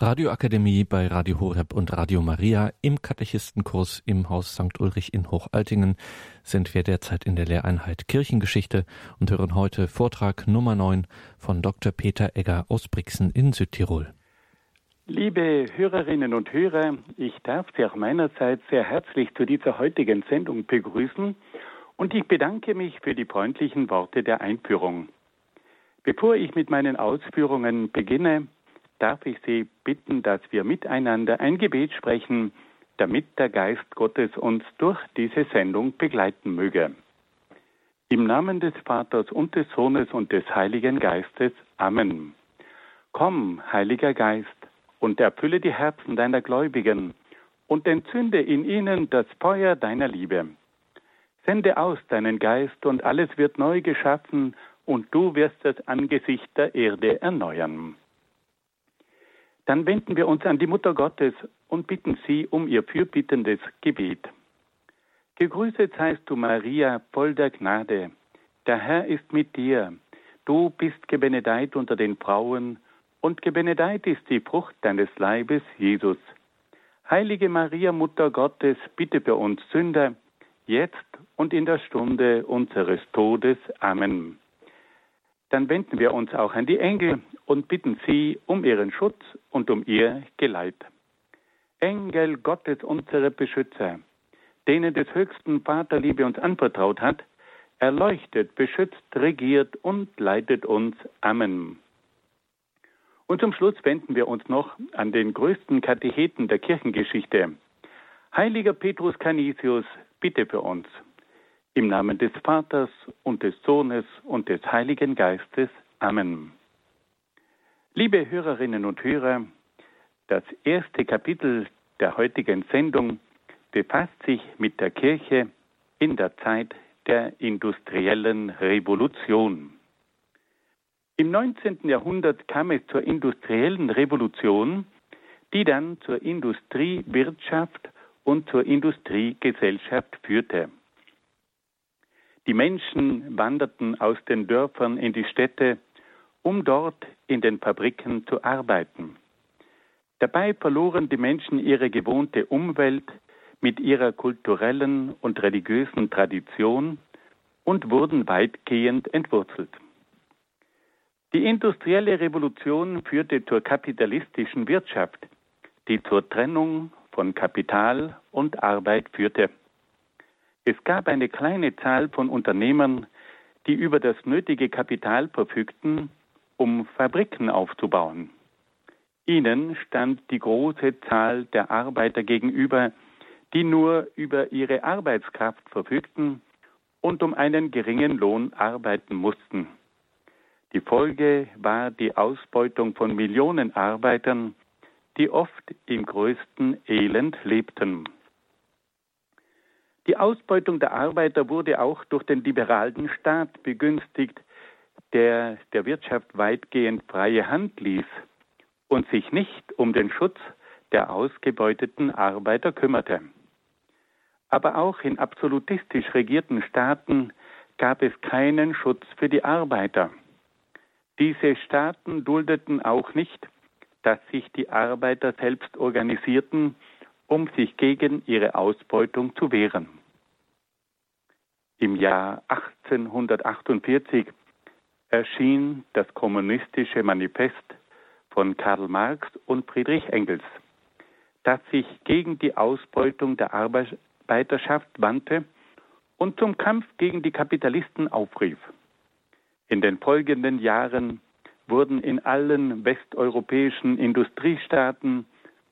Radioakademie bei Radio Horeb und Radio Maria im Katechistenkurs im Haus St. Ulrich in Hochaltingen sind wir derzeit in der Lehreinheit Kirchengeschichte und hören heute Vortrag Nummer 9 von Dr. Peter Egger aus Brixen in Südtirol. Liebe Hörerinnen und Hörer, ich darf Sie auch meinerseits sehr herzlich zu dieser heutigen Sendung begrüßen und ich bedanke mich für die freundlichen Worte der Einführung. Bevor ich mit meinen Ausführungen beginne, darf ich Sie bitten, dass wir miteinander ein Gebet sprechen, damit der Geist Gottes uns durch diese Sendung begleiten möge. Im Namen des Vaters und des Sohnes und des Heiligen Geistes. Amen. Komm, Heiliger Geist, und erfülle die Herzen deiner Gläubigen und entzünde in ihnen das Feuer deiner Liebe. Sende aus deinen Geist und alles wird neu geschaffen und du wirst das Angesicht der Erde erneuern. Dann wenden wir uns an die Mutter Gottes und bitten sie um ihr fürbittendes Gebet. Gegrüßet seist du, Maria, voll der Gnade. Der Herr ist mit dir. Du bist gebenedeit unter den Frauen, und gebenedeit ist die Frucht deines Leibes, Jesus. Heilige Maria, Mutter Gottes, bitte für uns Sünder, jetzt und in der Stunde unseres Todes. Amen. Dann wenden wir uns auch an die Engel und bitten sie um ihren Schutz und um ihr Geleit. Engel Gottes, unsere Beschützer, denen des höchsten Vaterliebe uns anvertraut hat, erleuchtet, beschützt, regiert und leitet uns. Amen. Und zum Schluss wenden wir uns noch an den größten Katecheten der Kirchengeschichte. Heiliger Petrus Canisius, bitte für uns. Im Namen des Vaters und des Sohnes und des Heiligen Geistes. Amen. Liebe Hörerinnen und Hörer, das erste Kapitel der heutigen Sendung befasst sich mit der Kirche in der Zeit der industriellen Revolution. Im 19. Jahrhundert kam es zur industriellen Revolution, die dann zur Industriewirtschaft und zur Industriegesellschaft führte. Die Menschen wanderten aus den Dörfern in die Städte um dort in den Fabriken zu arbeiten. Dabei verloren die Menschen ihre gewohnte Umwelt mit ihrer kulturellen und religiösen Tradition und wurden weitgehend entwurzelt. Die industrielle Revolution führte zur kapitalistischen Wirtschaft, die zur Trennung von Kapital und Arbeit führte. Es gab eine kleine Zahl von Unternehmern, die über das nötige Kapital verfügten um Fabriken aufzubauen. Ihnen stand die große Zahl der Arbeiter gegenüber, die nur über ihre Arbeitskraft verfügten und um einen geringen Lohn arbeiten mussten. Die Folge war die Ausbeutung von Millionen Arbeitern, die oft im größten Elend lebten. Die Ausbeutung der Arbeiter wurde auch durch den liberalen Staat begünstigt, der der Wirtschaft weitgehend freie Hand ließ und sich nicht um den Schutz der ausgebeuteten Arbeiter kümmerte. Aber auch in absolutistisch regierten Staaten gab es keinen Schutz für die Arbeiter. Diese Staaten duldeten auch nicht, dass sich die Arbeiter selbst organisierten, um sich gegen ihre Ausbeutung zu wehren. Im Jahr 1848 erschien das kommunistische Manifest von Karl Marx und Friedrich Engels, das sich gegen die Ausbeutung der Arbeiterschaft wandte und zum Kampf gegen die Kapitalisten aufrief. In den folgenden Jahren wurden in allen westeuropäischen Industriestaaten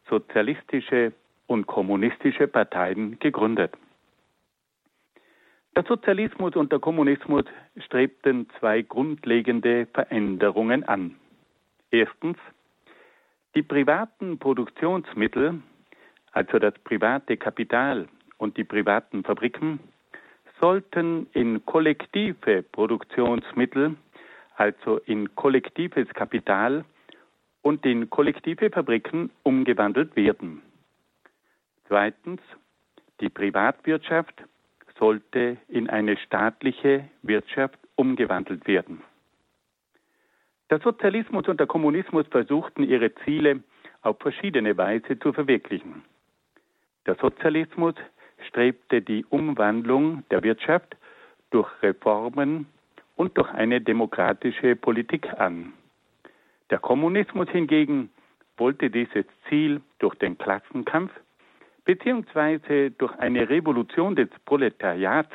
sozialistische und kommunistische Parteien gegründet. Der Sozialismus und der Kommunismus strebten zwei grundlegende Veränderungen an. Erstens, die privaten Produktionsmittel, also das private Kapital und die privaten Fabriken, sollten in kollektive Produktionsmittel, also in kollektives Kapital und in kollektive Fabriken umgewandelt werden. Zweitens, die Privatwirtschaft sollte in eine staatliche Wirtschaft umgewandelt werden. Der Sozialismus und der Kommunismus versuchten ihre Ziele auf verschiedene Weise zu verwirklichen. Der Sozialismus strebte die Umwandlung der Wirtschaft durch Reformen und durch eine demokratische Politik an. Der Kommunismus hingegen wollte dieses Ziel durch den Klassenkampf beziehungsweise durch eine Revolution des Proletariats,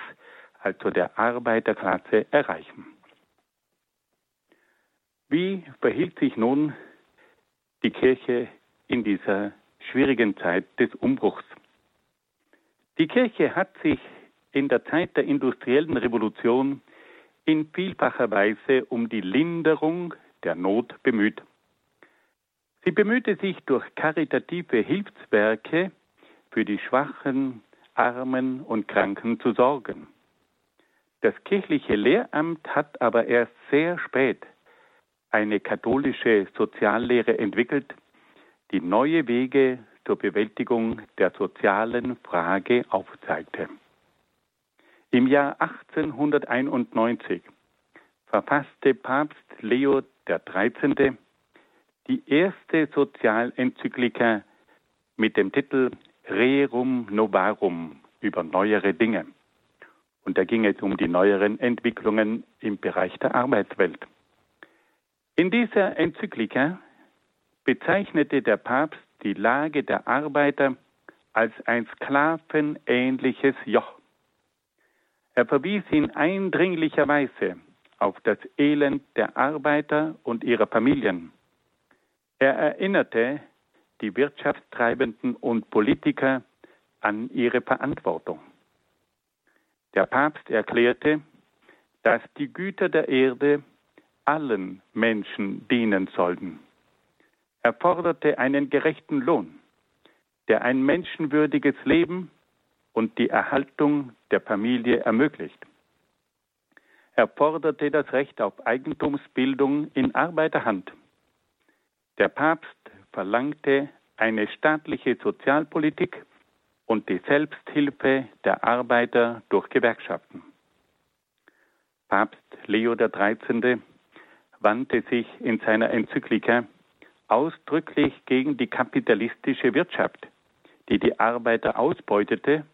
also der Arbeiterklasse, erreichen. Wie verhielt sich nun die Kirche in dieser schwierigen Zeit des Umbruchs? Die Kirche hat sich in der Zeit der industriellen Revolution in vielfacher Weise um die Linderung der Not bemüht. Sie bemühte sich durch karitative Hilfswerke für die Schwachen, Armen und Kranken zu sorgen. Das kirchliche Lehramt hat aber erst sehr spät eine katholische Soziallehre entwickelt, die neue Wege zur Bewältigung der sozialen Frage aufzeigte. Im Jahr 1891 verfasste Papst Leo XIII. die erste Sozialenzyklika mit dem Titel Rerum Novarum über neuere Dinge. Und da ging es um die neueren Entwicklungen im Bereich der Arbeitswelt. In dieser Enzyklika bezeichnete der Papst die Lage der Arbeiter als ein sklavenähnliches Joch. Er verwies in eindringlicher Weise auf das Elend der Arbeiter und ihrer Familien. Er erinnerte die Wirtschaftstreibenden und Politiker an ihre Verantwortung. Der Papst erklärte, dass die Güter der Erde allen Menschen dienen sollten. Er forderte einen gerechten Lohn, der ein menschenwürdiges Leben und die Erhaltung der Familie ermöglicht. Er forderte das Recht auf Eigentumsbildung in Arbeiterhand. Der Papst verlangte eine staatliche Sozialpolitik und die Selbsthilfe der Arbeiter durch Gewerkschaften. Papst Leo XIII. wandte sich in seiner Enzyklika ausdrücklich gegen die kapitalistische Wirtschaft, die die Arbeiter ausbeutete,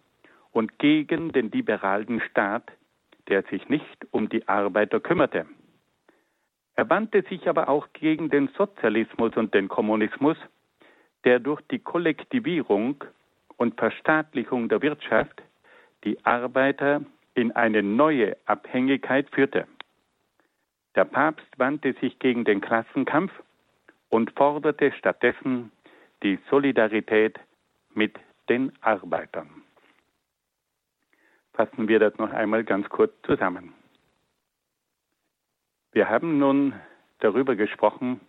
und gegen den liberalen Staat, der sich nicht um die Arbeiter kümmerte. Er wandte sich aber auch gegen den Sozialismus und den Kommunismus, der durch die Kollektivierung und Verstaatlichung der Wirtschaft die Arbeiter in eine neue Abhängigkeit führte. Der Papst wandte sich gegen den Klassenkampf und forderte stattdessen die Solidarität mit den Arbeitern. Fassen wir das noch einmal ganz kurz zusammen. Wir haben nun darüber gesprochen,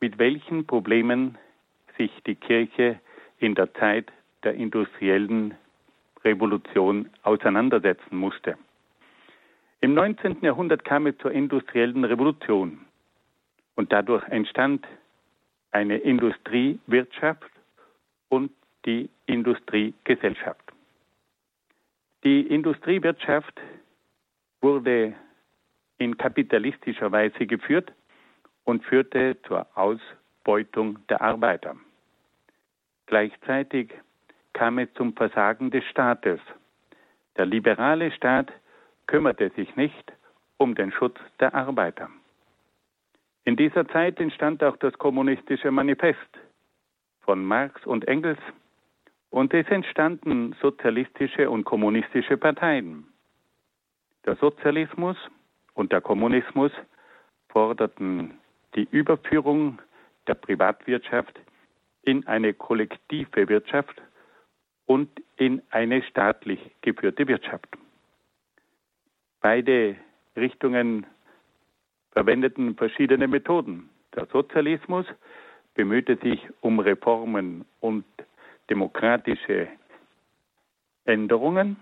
mit welchen Problemen sich die Kirche in der Zeit der industriellen Revolution auseinandersetzen musste. Im 19. Jahrhundert kam es zur industriellen Revolution und dadurch entstand eine Industriewirtschaft und die Industriegesellschaft. Die Industriewirtschaft wurde in kapitalistischer Weise geführt und führte zur Ausbeutung der Arbeiter. Gleichzeitig kam es zum Versagen des Staates. Der liberale Staat kümmerte sich nicht um den Schutz der Arbeiter. In dieser Zeit entstand auch das kommunistische Manifest von Marx und Engels und es entstanden sozialistische und kommunistische Parteien. Der Sozialismus und der Kommunismus forderten die Überführung der Privatwirtschaft in eine kollektive Wirtschaft und in eine staatlich geführte Wirtschaft. Beide Richtungen verwendeten verschiedene Methoden. Der Sozialismus bemühte sich um Reformen und demokratische Änderungen.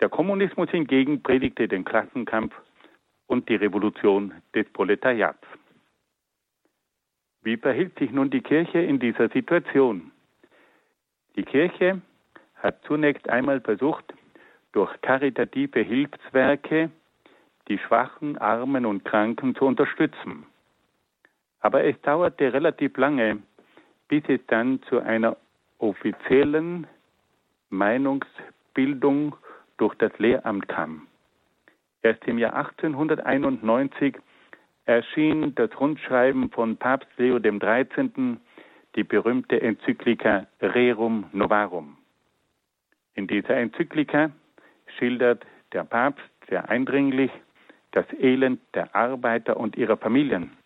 Der Kommunismus hingegen predigte den Klassenkampf und die Revolution des Proletariats. Wie verhielt sich nun die Kirche in dieser Situation? Die Kirche hat zunächst einmal versucht, durch karitative Hilfswerke die Schwachen, Armen und Kranken zu unterstützen. Aber es dauerte relativ lange, bis es dann zu einer offiziellen Meinungsbildung durch das Lehramt kam. Erst im Jahr 1891 erschien das Rundschreiben von Papst Leo XIII., die berühmte Enzyklika Rerum Novarum. In dieser Enzyklika schildert der Papst sehr eindringlich das Elend der Arbeiter und ihrer Familien.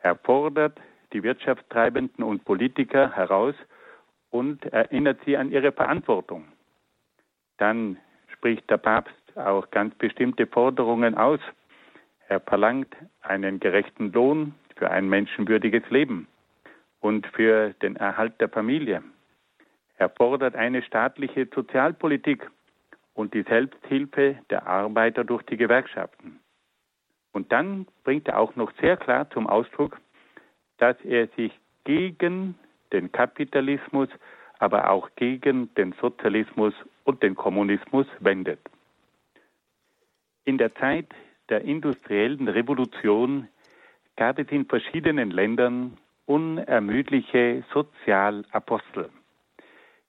Er fordert die Wirtschaftstreibenden und Politiker heraus und erinnert sie an ihre Verantwortung. Dann spricht der Papst auch ganz bestimmte Forderungen aus. Er verlangt einen gerechten Lohn für ein menschenwürdiges Leben und für den Erhalt der Familie. Er fordert eine staatliche Sozialpolitik und die Selbsthilfe der Arbeiter durch die Gewerkschaften. Und dann bringt er auch noch sehr klar zum Ausdruck, dass er sich gegen den Kapitalismus, aber auch gegen den Sozialismus und den Kommunismus wendet. In der Zeit der industriellen Revolution gab es in verschiedenen Ländern unermüdliche Sozialapostel,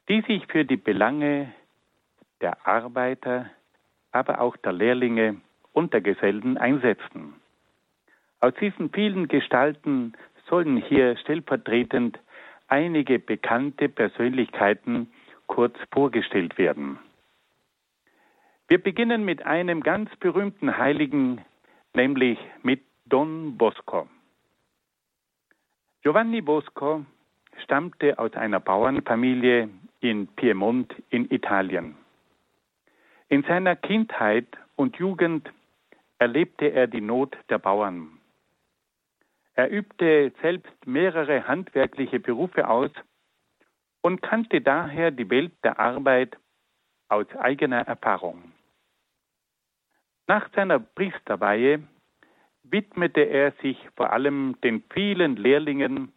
die sich für die Belange der Arbeiter, aber auch der Lehrlinge und der Gesellen einsetzten. Aus diesen vielen Gestalten sollen hier stellvertretend einige bekannte Persönlichkeiten kurz vorgestellt werden. Wir beginnen mit einem ganz berühmten Heiligen, nämlich mit Don Bosco. Giovanni Bosco stammte aus einer Bauernfamilie in Piemont in Italien. In seiner Kindheit und Jugend erlebte er die Not der Bauern. Er übte selbst mehrere handwerkliche Berufe aus und kannte daher die Welt der Arbeit aus eigener Erfahrung. Nach seiner Priesterweihe widmete er sich vor allem den vielen Lehrlingen,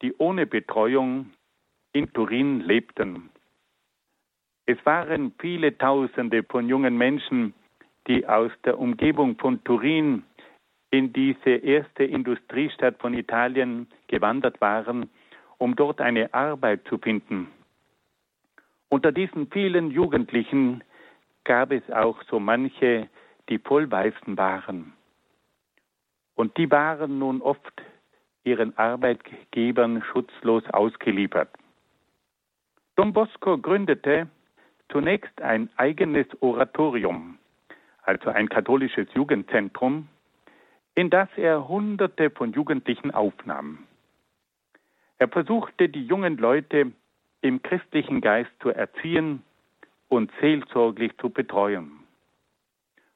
die ohne Betreuung in Turin lebten. Es waren viele Tausende von jungen Menschen, die aus der Umgebung von Turin in diese erste Industriestadt von Italien gewandert waren, um dort eine Arbeit zu finden. Unter diesen vielen Jugendlichen gab es auch so manche, die vollweißen waren. Und die waren nun oft ihren Arbeitgebern schutzlos ausgeliefert. Don Bosco gründete zunächst ein eigenes Oratorium, also ein katholisches Jugendzentrum, in das er Hunderte von Jugendlichen aufnahm. Er versuchte, die jungen Leute im christlichen Geist zu erziehen und seelsorglich zu betreuen.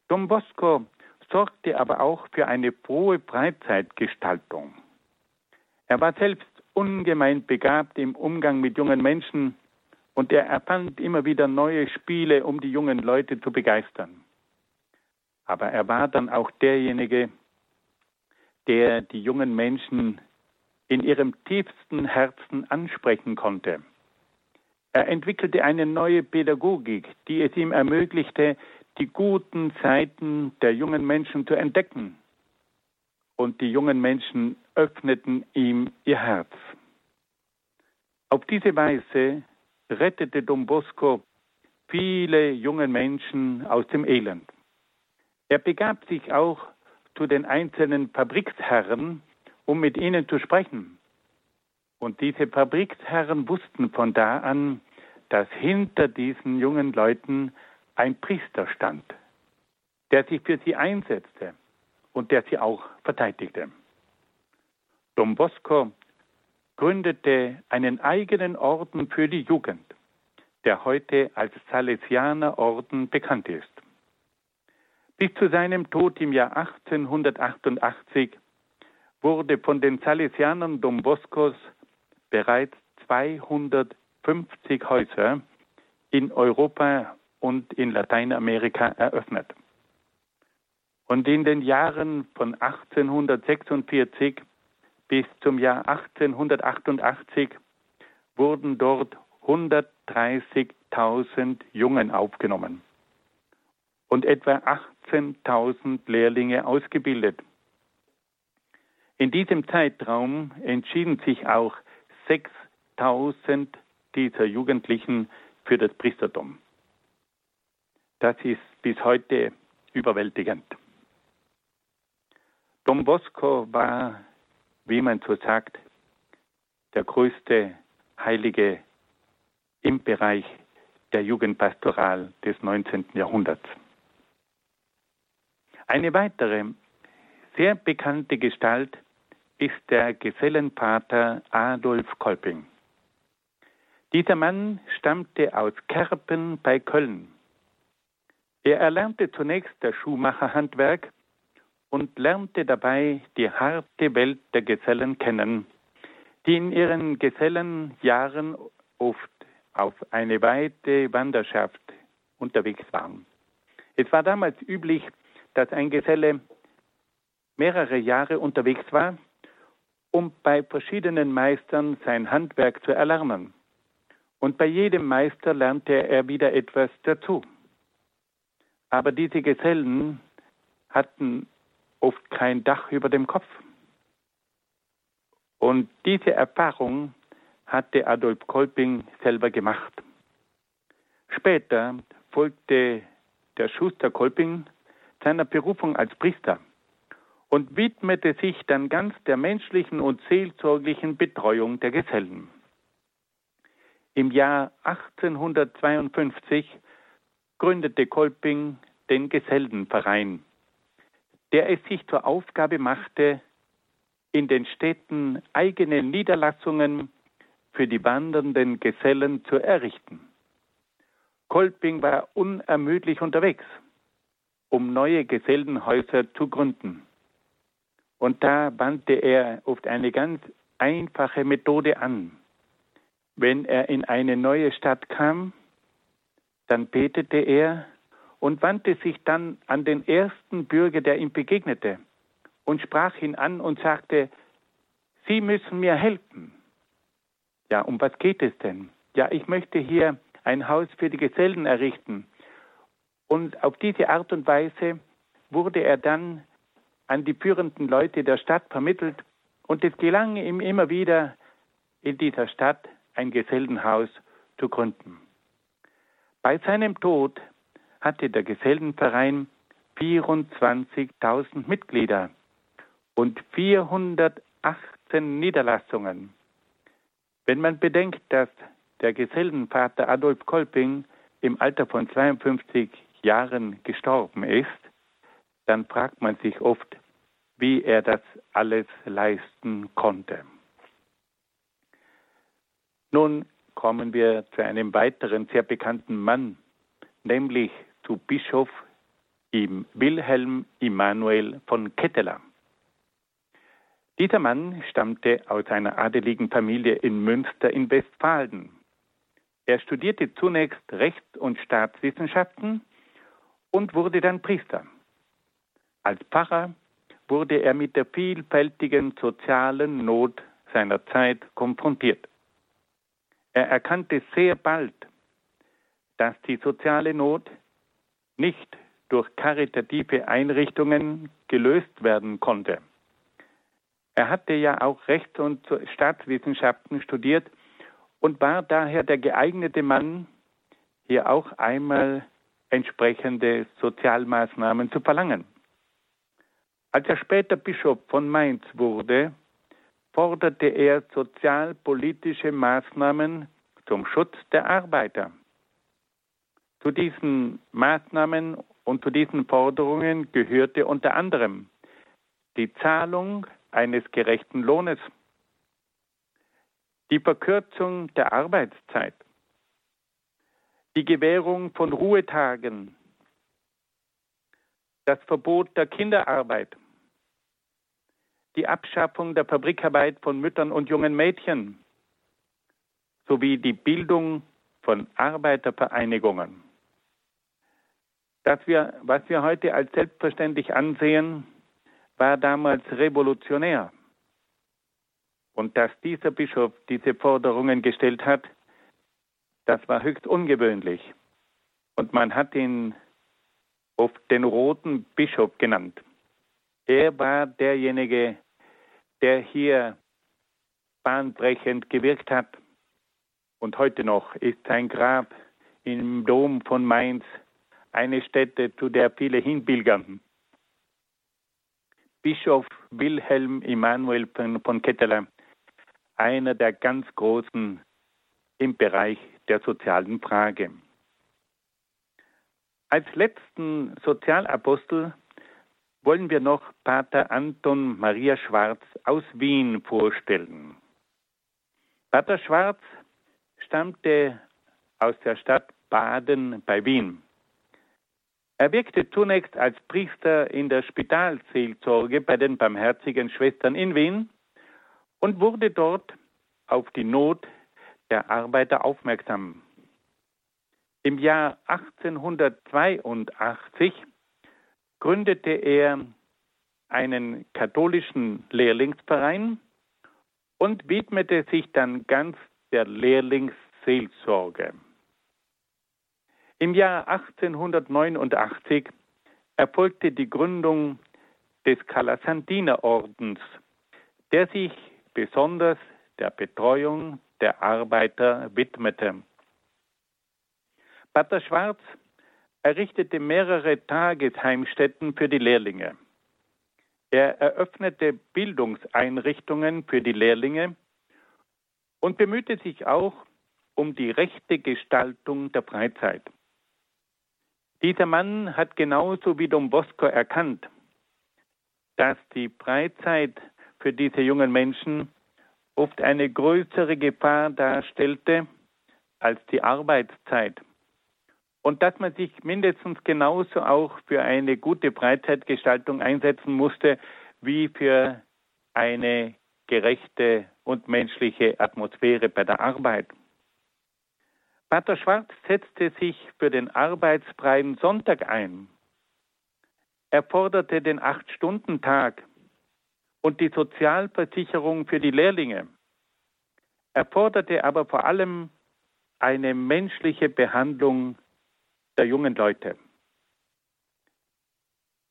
Don Bosco sorgte aber auch für eine frohe Freizeitgestaltung. Er war selbst ungemein begabt im Umgang mit jungen Menschen und er erfand immer wieder neue Spiele, um die jungen Leute zu begeistern. Aber er war dann auch derjenige, der die jungen Menschen in ihrem tiefsten Herzen ansprechen konnte. Er entwickelte eine neue Pädagogik, die es ihm ermöglichte, die guten Seiten der jungen Menschen zu entdecken. Und die jungen Menschen öffneten ihm ihr Herz. Auf diese Weise rettete Don Bosco viele junge Menschen aus dem Elend. Er begab sich auch zu den einzelnen Fabriksherren, um mit ihnen zu sprechen. Und diese Fabriksherren wussten von da an, dass hinter diesen jungen Leuten ein Priester stand, der sich für sie einsetzte und der sie auch verteidigte. Don Bosco gründete einen eigenen Orden für die Jugend, der heute als Salesianerorden bekannt ist. Bis zu seinem Tod im Jahr 1888 wurde von den Salesianern Don Boscos bereits 250 Häuser in Europa und in Lateinamerika eröffnet. Und in den Jahren von 1846 bis zum Jahr 1888 wurden dort 130.000 Jungen aufgenommen und etwa 18.000 Lehrlinge ausgebildet. In diesem Zeitraum entschieden sich auch 6000 dieser Jugendlichen für das Priestertum. Das ist bis heute überwältigend. Don Bosco war, wie man so sagt, der größte Heilige im Bereich der Jugendpastoral des 19. Jahrhunderts. Eine weitere sehr bekannte Gestalt ist der Gesellenpater Adolf Kolping. Dieser Mann stammte aus Kerpen bei Köln. Er erlernte zunächst das Schuhmacherhandwerk und lernte dabei die harte Welt der Gesellen kennen, die in ihren Gesellenjahren oft auf eine weite Wanderschaft unterwegs waren. Es war damals üblich, dass ein Geselle mehrere Jahre unterwegs war, um bei verschiedenen Meistern sein Handwerk zu erlernen. Und bei jedem Meister lernte er wieder etwas dazu. Aber diese Gesellen hatten oft kein Dach über dem Kopf. Und diese Erfahrung hatte Adolf Kolping selber gemacht. Später folgte der Schuster Kolping seiner Berufung als Priester und widmete sich dann ganz der menschlichen und seelsorglichen Betreuung der Gesellen. Im Jahr 1852 gründete Kolping den Gesellenverein, der es sich zur Aufgabe machte, in den Städten eigene Niederlassungen für die wandernden Gesellen zu errichten. Kolping war unermüdlich unterwegs, um neue Gesellenhäuser zu gründen. Und da wandte er oft eine ganz einfache Methode an. Wenn er in eine neue Stadt kam, dann betete er und wandte sich dann an den ersten Bürger, der ihm begegnete, und sprach ihn an und sagte, Sie müssen mir helfen. Ja, um was geht es denn? Ja, ich möchte hier ein Haus für die Gesellen errichten. Und auf diese Art und Weise wurde er dann an die führenden Leute der Stadt vermittelt und es gelang ihm immer wieder, in dieser Stadt ein Gesellenhaus zu gründen. Bei seinem Tod hatte der Gesellenverein 24.000 Mitglieder und 418 Niederlassungen. Wenn man bedenkt, dass der Gesellenvater Adolf Kolping im Alter von 52 Jahren gestorben ist, dann fragt man sich oft, wie er das alles leisten konnte. Nun kommen wir zu einem weiteren sehr bekannten Mann, nämlich zu Bischof Wilhelm Immanuel von Ketteler. Dieser Mann stammte aus einer adeligen Familie in Münster in Westfalen. Er studierte zunächst Recht und Staatswissenschaften und wurde dann Priester. Als Pfarrer wurde er mit der vielfältigen sozialen Not seiner Zeit konfrontiert. Er erkannte sehr bald, dass die soziale Not nicht durch karitative Einrichtungen gelöst werden konnte. Er hatte ja auch Rechts- und Staatswissenschaften studiert und war daher der geeignete Mann, hier auch einmal entsprechende Sozialmaßnahmen zu verlangen. Als er später Bischof von Mainz wurde, forderte er sozialpolitische Maßnahmen zum Schutz der Arbeiter. Zu diesen Maßnahmen und zu diesen Forderungen gehörte unter anderem die Zahlung eines gerechten Lohnes, die Verkürzung der Arbeitszeit, die Gewährung von Ruhetagen, das Verbot der Kinderarbeit, die Abschaffung der Fabrikarbeit von Müttern und jungen Mädchen sowie die Bildung von Arbeitervereinigungen. Das wir, was wir heute als selbstverständlich ansehen, war damals revolutionär. Und dass dieser Bischof diese Forderungen gestellt hat, das war höchst ungewöhnlich. Und man hat ihn oft den roten Bischof genannt. Er war derjenige, der hier bahnbrechend gewirkt hat. Und heute noch ist sein Grab im Dom von Mainz eine Stätte, zu der viele hinpilgern. Bischof Wilhelm Immanuel von Ketteler, einer der ganz Großen im Bereich der sozialen Frage. Als letzten Sozialapostel wollen wir noch Pater Anton Maria Schwarz aus Wien vorstellen. Pater Schwarz stammte aus der Stadt Baden bei Wien. Er wirkte zunächst als Priester in der Spitalseelsorge bei den Barmherzigen Schwestern in Wien und wurde dort auf die Not der Arbeiter aufmerksam. Im Jahr 1882 gründete er einen katholischen Lehrlingsverein und widmete sich dann ganz der Lehrlingsseelsorge. Im Jahr 1889 erfolgte die Gründung des Calasandiner-Ordens, der sich besonders der Betreuung der Arbeiter widmete. Pater Schwarz errichtete mehrere Tagesheimstätten für die Lehrlinge. Er eröffnete Bildungseinrichtungen für die Lehrlinge und bemühte sich auch um die rechte Gestaltung der Freizeit. Dieser Mann hat genauso wie Don Bosco erkannt, dass die Freizeit für diese jungen Menschen oft eine größere Gefahr darstellte als die Arbeitszeit und dass man sich mindestens genauso auch für eine gute Freizeitgestaltung einsetzen musste wie für eine gerechte und menschliche Atmosphäre bei der Arbeit. Pater Schwarz setzte sich für den arbeitsfreien Sonntag ein. Er forderte den Acht-Stunden-Tag und die Sozialversicherung für die Lehrlinge. Er forderte aber vor allem eine menschliche Behandlung der jungen Leute.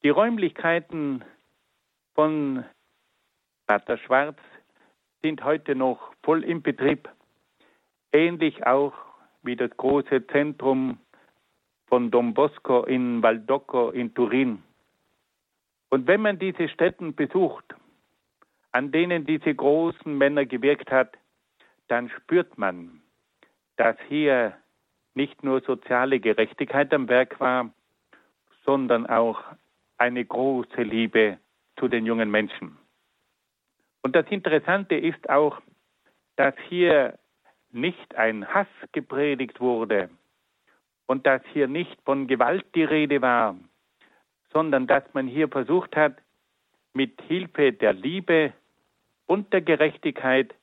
Die Räumlichkeiten von Pater Schwarz sind heute noch voll im Betrieb, ähnlich auch wie das große Zentrum von Don Bosco in Valdocco in Turin. Und wenn man diese Städten besucht, an denen diese großen Männer gewirkt hat, dann spürt man, dass hier nicht nur soziale Gerechtigkeit am Werk war, sondern auch eine große Liebe zu den jungen Menschen. Und das Interessante ist auch, dass hier nicht ein Hass gepredigt wurde und dass hier nicht von Gewalt die Rede war, sondern dass man hier versucht hat, mit Hilfe der Liebe und der Gerechtigkeit,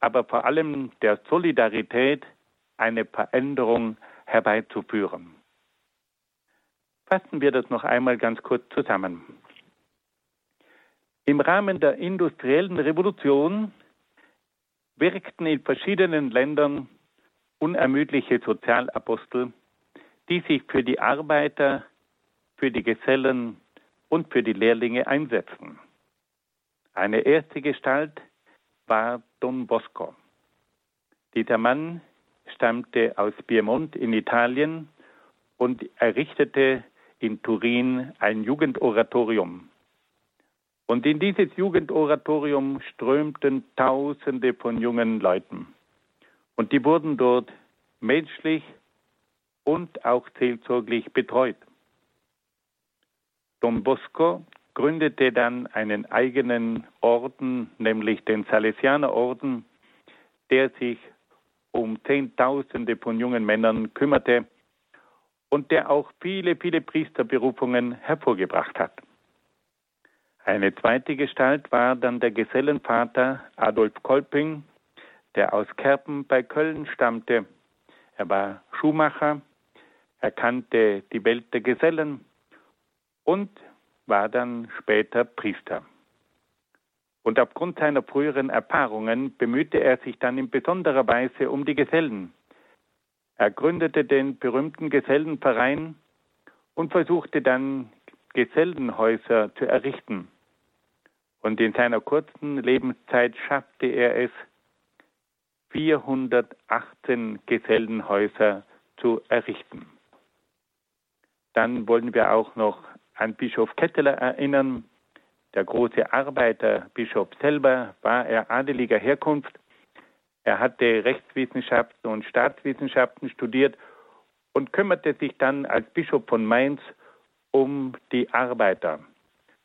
aber vor allem der Solidarität eine Veränderung herbeizuführen. Fassen wir das noch einmal ganz kurz zusammen. Im Rahmen der industriellen Revolution wirkten in verschiedenen Ländern unermüdliche Sozialapostel, die sich für die Arbeiter, für die Gesellen und für die Lehrlinge einsetzen. Eine erste Gestalt war Don Bosco. Dieser Mann stammte aus Piemont in Italien und errichtete in Turin ein Jugendoratorium. Und in dieses Jugendoratorium strömten Tausende von jungen Leuten. Und die wurden dort menschlich und auch seelsorglich betreut. Don Bosco gründete dann einen eigenen Orden, nämlich den Salesianerorden, der sich um Zehntausende von jungen Männern kümmerte und der auch viele, viele Priesterberufungen hervorgebracht hat. Eine zweite Gestalt war dann der Gesellenvater Adolf Kolping, der aus Kerpen bei Köln stammte. Er war Schuhmacher, er kannte die Welt der Gesellen und war dann später Priester. Und aufgrund seiner früheren Erfahrungen bemühte er sich dann in besonderer Weise um die Gesellen. Er gründete den berühmten Gesellenverein und versuchte dann Gesellenhäuser zu errichten. Und in seiner kurzen Lebenszeit schaffte er es, 418 Gesellenhäuser zu errichten. Dann wollen wir auch noch an Bischof Ketteler erinnern. Der große Arbeiterbischof selber war er adeliger Herkunft. Er hatte Rechtswissenschaften und Staatswissenschaften studiert und kümmerte sich dann als Bischof von Mainz um die Arbeiter.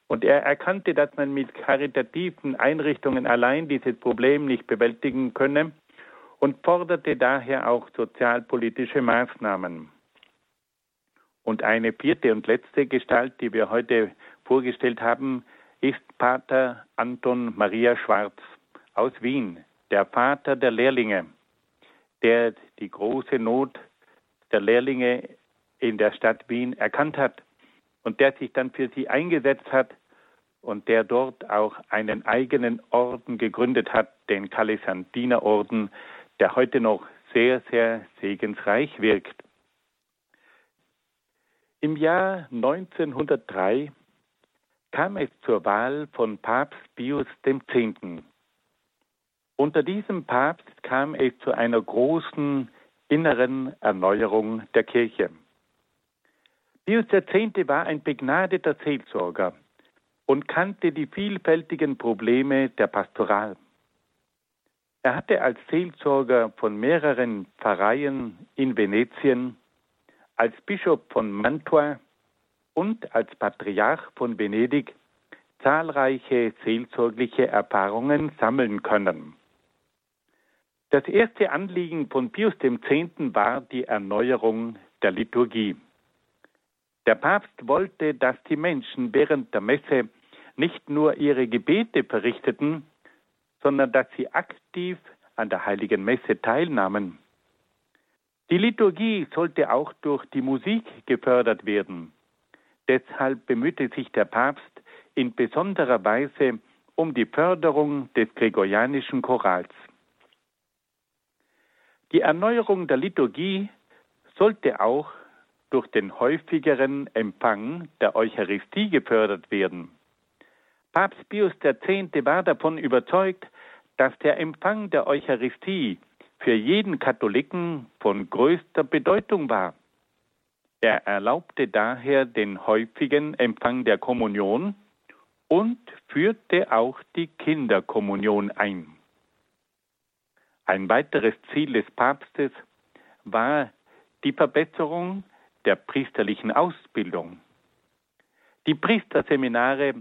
Und er erkannte, dass man mit karitativen Einrichtungen allein dieses Problem nicht bewältigen könne und forderte daher auch sozialpolitische Maßnahmen. Und eine vierte und letzte Gestalt, die wir heute vorgestellt haben, ist Pater Anton Maria Schwarz aus Wien, der Vater der Lehrlinge, der die große Not der Lehrlinge in der Stadt Wien erkannt hat und der sich dann für sie eingesetzt hat und der dort auch einen eigenen Orden gegründet hat, den Kalisantinerorden, der heute noch sehr, sehr segensreich wirkt. Im Jahr 1903 kam es zur Wahl von Papst Pius X. Unter diesem Papst kam es zu einer großen inneren Erneuerung der Kirche. Pius X. war ein begnadeter Seelsorger und kannte die vielfältigen Probleme der Pastoral. Er hatte als Seelsorger von mehreren Pfarreien in Venetien, als Bischof von Mantua und als Patriarch von Venedig zahlreiche seelsorgliche Erfahrungen sammeln können. Das erste Anliegen von Pius X. war die Erneuerung der Liturgie. Der Papst wollte, dass die Menschen während der Messe nicht nur ihre Gebete verrichteten, sondern dass sie aktiv an der heiligen Messe teilnahmen. Die Liturgie sollte auch durch die Musik gefördert werden. Deshalb bemühte sich der Papst in besonderer Weise um die Förderung des gregorianischen Chorals. Die Erneuerung der Liturgie sollte auch durch den häufigeren Empfang der Eucharistie gefördert werden. Papst Pius X. war davon überzeugt, dass der Empfang der Eucharistie für jeden Katholiken von größter Bedeutung war. Er erlaubte daher den häufigen Empfang der Kommunion und führte auch die Kinderkommunion ein. Ein weiteres Ziel des Papstes war die Verbesserung der priesterlichen Ausbildung. Die Priesterseminare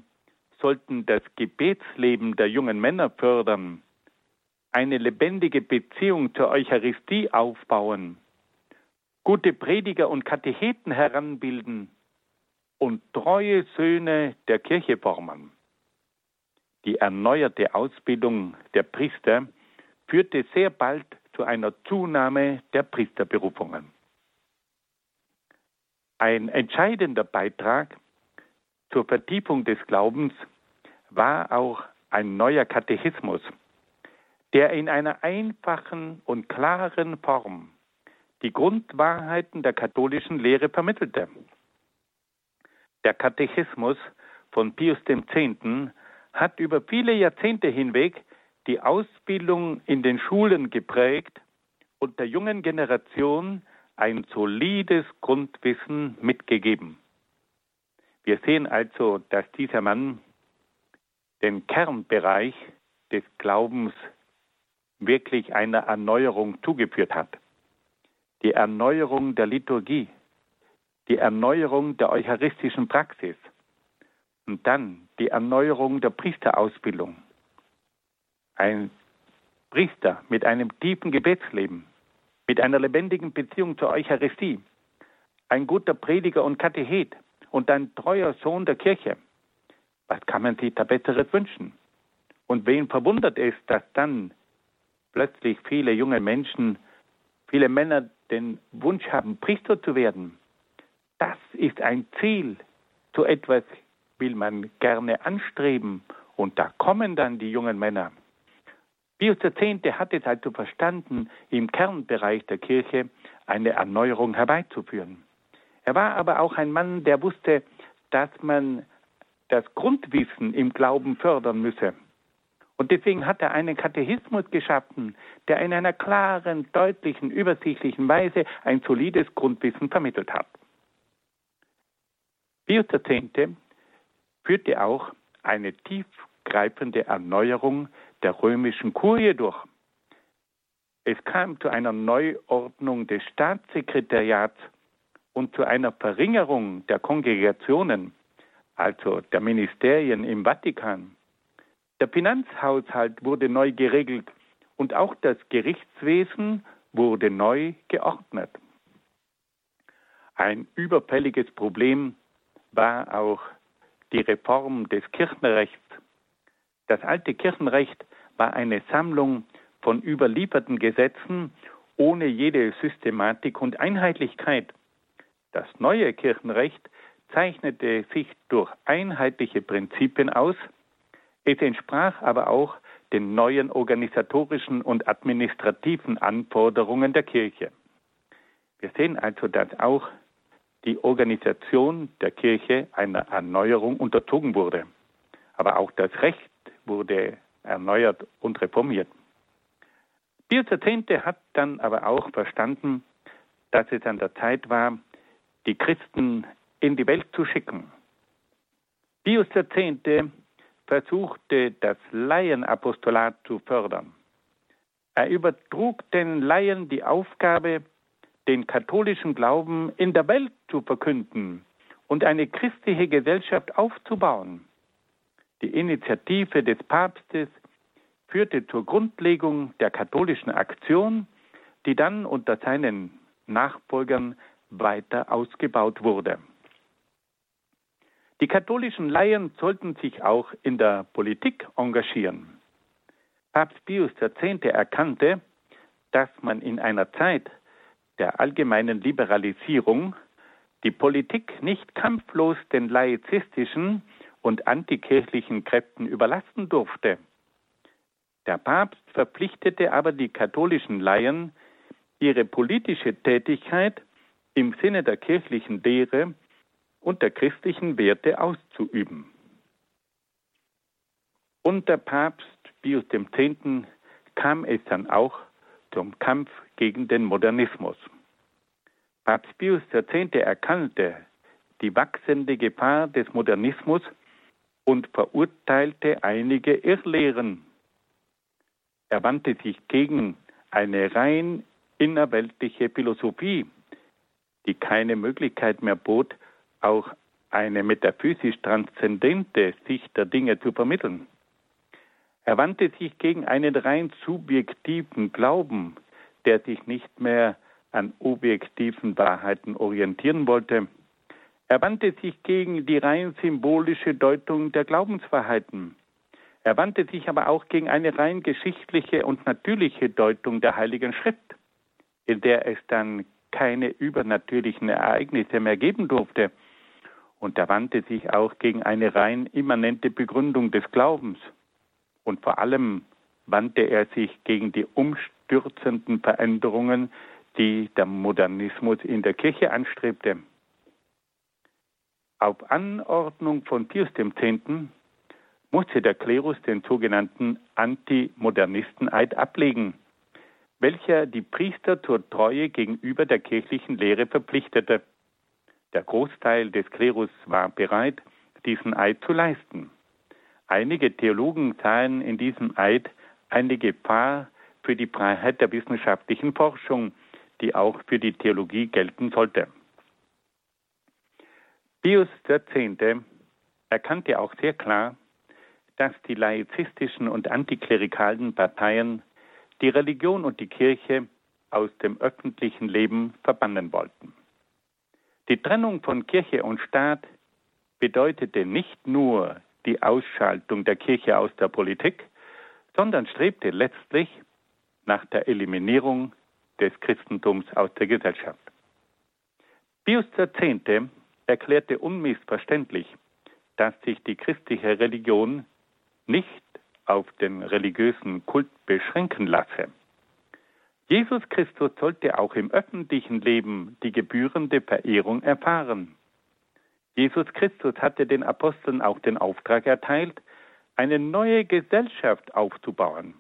sollten das Gebetsleben der jungen Männer fördern, eine lebendige Beziehung zur Eucharistie aufbauen, gute Prediger und Katecheten heranbilden und treue Söhne der Kirche formen. Die erneuerte Ausbildung der Priester führte sehr bald zu einer Zunahme der Priesterberufungen. Ein entscheidender Beitrag zur Vertiefung des Glaubens war auch ein neuer Katechismus, der in einer einfachen und klaren Form die Grundwahrheiten der katholischen Lehre vermittelte. Der Katechismus von Pius X. hat über viele Jahrzehnte hinweg die Ausbildung in den Schulen geprägt und der jungen Generation ein solides Grundwissen mitgegeben. Wir sehen also, dass dieser Mann den Kernbereich des Glaubens wirklich einer Erneuerung zugeführt hat. Die Erneuerung der Liturgie, die Erneuerung der eucharistischen Praxis und dann die Erneuerung der Priesterausbildung. Ein Priester mit einem tiefen Gebetsleben, mit einer lebendigen Beziehung zur Eucharistie, ein guter Prediger und Katechet und ein treuer Sohn der Kirche. Was kann man sich da Besseres wünschen? Und wen verwundert es, dass dann plötzlich viele junge Menschen, viele Männer den Wunsch haben, Priester zu werden. Das ist ein Ziel. So etwas will man gerne anstreben. Und da kommen dann die jungen Männer. Pius X. hat es also verstanden, im Kernbereich der Kirche eine Erneuerung herbeizuführen. Er war aber auch ein Mann, der wusste, dass man das Grundwissen im Glauben fördern müsse. Und deswegen hat er einen Katechismus geschaffen, der in einer klaren, deutlichen, übersichtlichen Weise ein solides Grundwissen vermittelt hat. Pius X. führte auch eine tiefgreifende Erneuerung der römischen Kurie durch. Es kam zu einer Neuordnung des Staatssekretariats und zu einer Verringerung der Kongregationen, also der Ministerien im Vatikan. Der Finanzhaushalt wurde neu geregelt und auch das Gerichtswesen wurde neu geordnet. Ein überfälliges Problem war auch die Reform des Kirchenrechts. Das alte Kirchenrecht war eine Sammlung von überlieferten Gesetzen ohne jede Systematik und Einheitlichkeit. Das neue Kirchenrecht zeichnete sich durch einheitliche Prinzipien aus, es entsprach aber auch den neuen organisatorischen und administrativen Anforderungen der Kirche. Wir sehen also, dass auch die Organisation der Kirche einer Erneuerung unterzogen wurde. Aber auch das Recht wurde erneuert und reformiert. Pius X. hat dann aber auch verstanden, dass es an der Zeit war, die Christen in die Welt zu schicken. Pius X. versuchte, das Laienapostolat zu fördern. Er übertrug den Laien die Aufgabe, den katholischen Glauben in der Welt zu verkünden und eine christliche Gesellschaft aufzubauen. Die Initiative des Papstes führte zur Grundlegung der katholischen Aktion, die dann unter seinen Nachfolgern weiter ausgebaut wurde. Die katholischen Laien sollten sich auch in der Politik engagieren. Papst Pius X. erkannte, dass man in einer Zeit der allgemeinen Liberalisierung die Politik nicht kampflos den laizistischen und antikirchlichen Kräften überlassen durfte. Der Papst verpflichtete aber die katholischen Laien, ihre politische Tätigkeit im Sinne der kirchlichen Lehre und der christlichen Werte auszuüben. Unter Papst Pius X. kam es dann auch zum Kampf gegen den Modernismus. Papst Pius X. erkannte die wachsende Gefahr des Modernismus und verurteilte einige Irrlehren. Er wandte sich gegen eine rein innerweltliche Philosophie, die keine Möglichkeit mehr bot, auch eine metaphysisch transzendente Sicht der Dinge zu vermitteln. Er wandte sich gegen einen rein subjektiven Glauben, der sich nicht mehr an objektiven Wahrheiten orientieren wollte. Er wandte sich gegen die rein symbolische Deutung der Glaubenswahrheiten. Er wandte sich aber auch gegen eine rein geschichtliche und natürliche Deutung der Heiligen Schrift, in der es dann keine übernatürlichen Ereignisse mehr geben durfte. Und er wandte sich auch gegen eine rein immanente Begründung des Glaubens. Und vor allem wandte er sich gegen die umstürzenden Veränderungen, die der Modernismus in der Kirche anstrebte. Auf Anordnung von Pius X. musste der Klerus den sogenannten Antimodernisten-Eid ablegen welcher die Priester zur Treue gegenüber der kirchlichen Lehre verpflichtete. Der Großteil des Klerus war bereit, diesen Eid zu leisten. Einige Theologen sahen in diesem Eid eine Gefahr für die Freiheit der wissenschaftlichen Forschung, die auch für die Theologie gelten sollte. Pius X. erkannte auch sehr klar, dass die laizistischen und antiklerikalen Parteien die Religion und die Kirche aus dem öffentlichen Leben verbannen wollten. Die Trennung von Kirche und Staat bedeutete nicht nur die Ausschaltung der Kirche aus der Politik, sondern strebte letztlich nach der Eliminierung des Christentums aus der Gesellschaft. Pius X. erklärte unmissverständlich, dass sich die christliche Religion nicht auf den religiösen Kult beschränken lasse. Jesus Christus sollte auch im öffentlichen Leben die gebührende Verehrung erfahren. Jesus Christus hatte den Aposteln auch den Auftrag erteilt, eine neue Gesellschaft aufzubauen.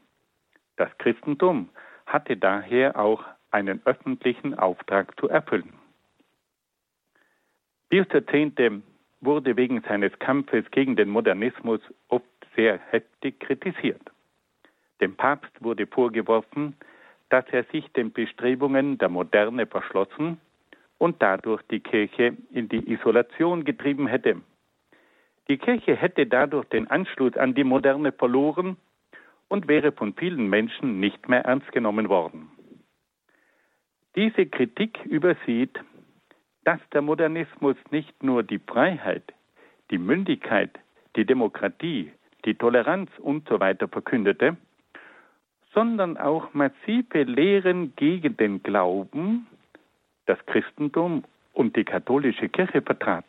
Das Christentum hatte daher auch einen öffentlichen Auftrag zu erfüllen. Pius X. wurde wegen seines Kampfes gegen den Modernismus oft sehr heftig kritisiert. Dem Papst wurde vorgeworfen, dass er sich den Bestrebungen der Moderne verschlossen und dadurch die Kirche in die Isolation getrieben hätte. Die Kirche hätte dadurch den Anschluss an die Moderne verloren und wäre von vielen Menschen nicht mehr ernst genommen worden. Diese Kritik übersieht, dass der Modernismus nicht nur die Freiheit, die Mündigkeit, die Demokratie, die Toleranz usw. So verkündete, sondern auch massive Lehren gegen den Glauben, das Christentum und die katholische Kirche vertrat.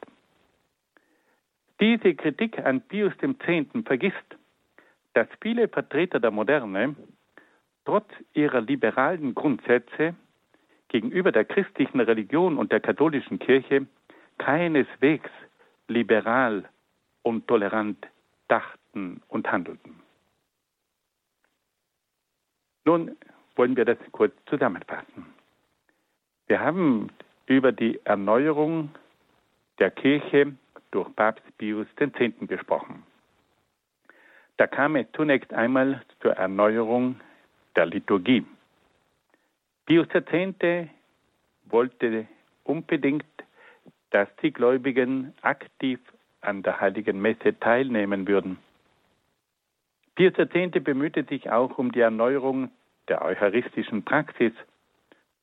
Diese Kritik an Pius X. vergisst, dass viele Vertreter der Moderne trotz ihrer liberalen Grundsätze gegenüber der christlichen Religion und der katholischen Kirche keineswegs liberal und tolerant dachten und handelten. Nun wollen wir das kurz zusammenfassen. Wir haben über die Erneuerung der Kirche durch Papst Pius X. gesprochen. Da kam es zunächst einmal zur Erneuerung der Liturgie. Pius X. wollte unbedingt, dass die Gläubigen aktiv an der heiligen Messe teilnehmen würden. Pius X. bemühte sich auch um die Erneuerung der eucharistischen Praxis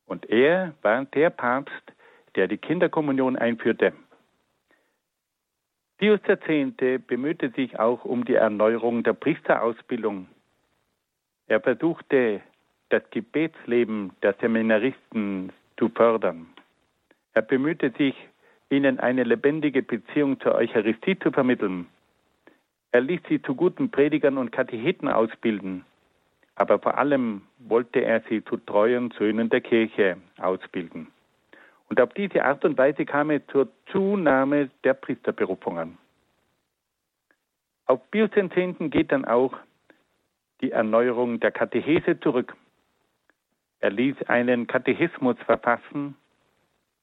und er war der Papst, der die Kinderkommunion einführte. Pius X. bemühte sich auch um die Erneuerung der Priesterausbildung. Er versuchte, das Gebetsleben der Seminaristen zu fördern. Er bemühte sich, ihnen eine lebendige Beziehung zur Eucharistie zu vermitteln. Er ließ sie zu guten Predigern und Katecheten ausbilden, aber vor allem wollte er sie zu treuen Söhnen der Kirche ausbilden. Und auf diese Art und Weise kam es zur Zunahme der Priesterberufungen. Auf Pius X. geht dann auch die Erneuerung der Katechese zurück. Er ließ einen Katechismus verfassen,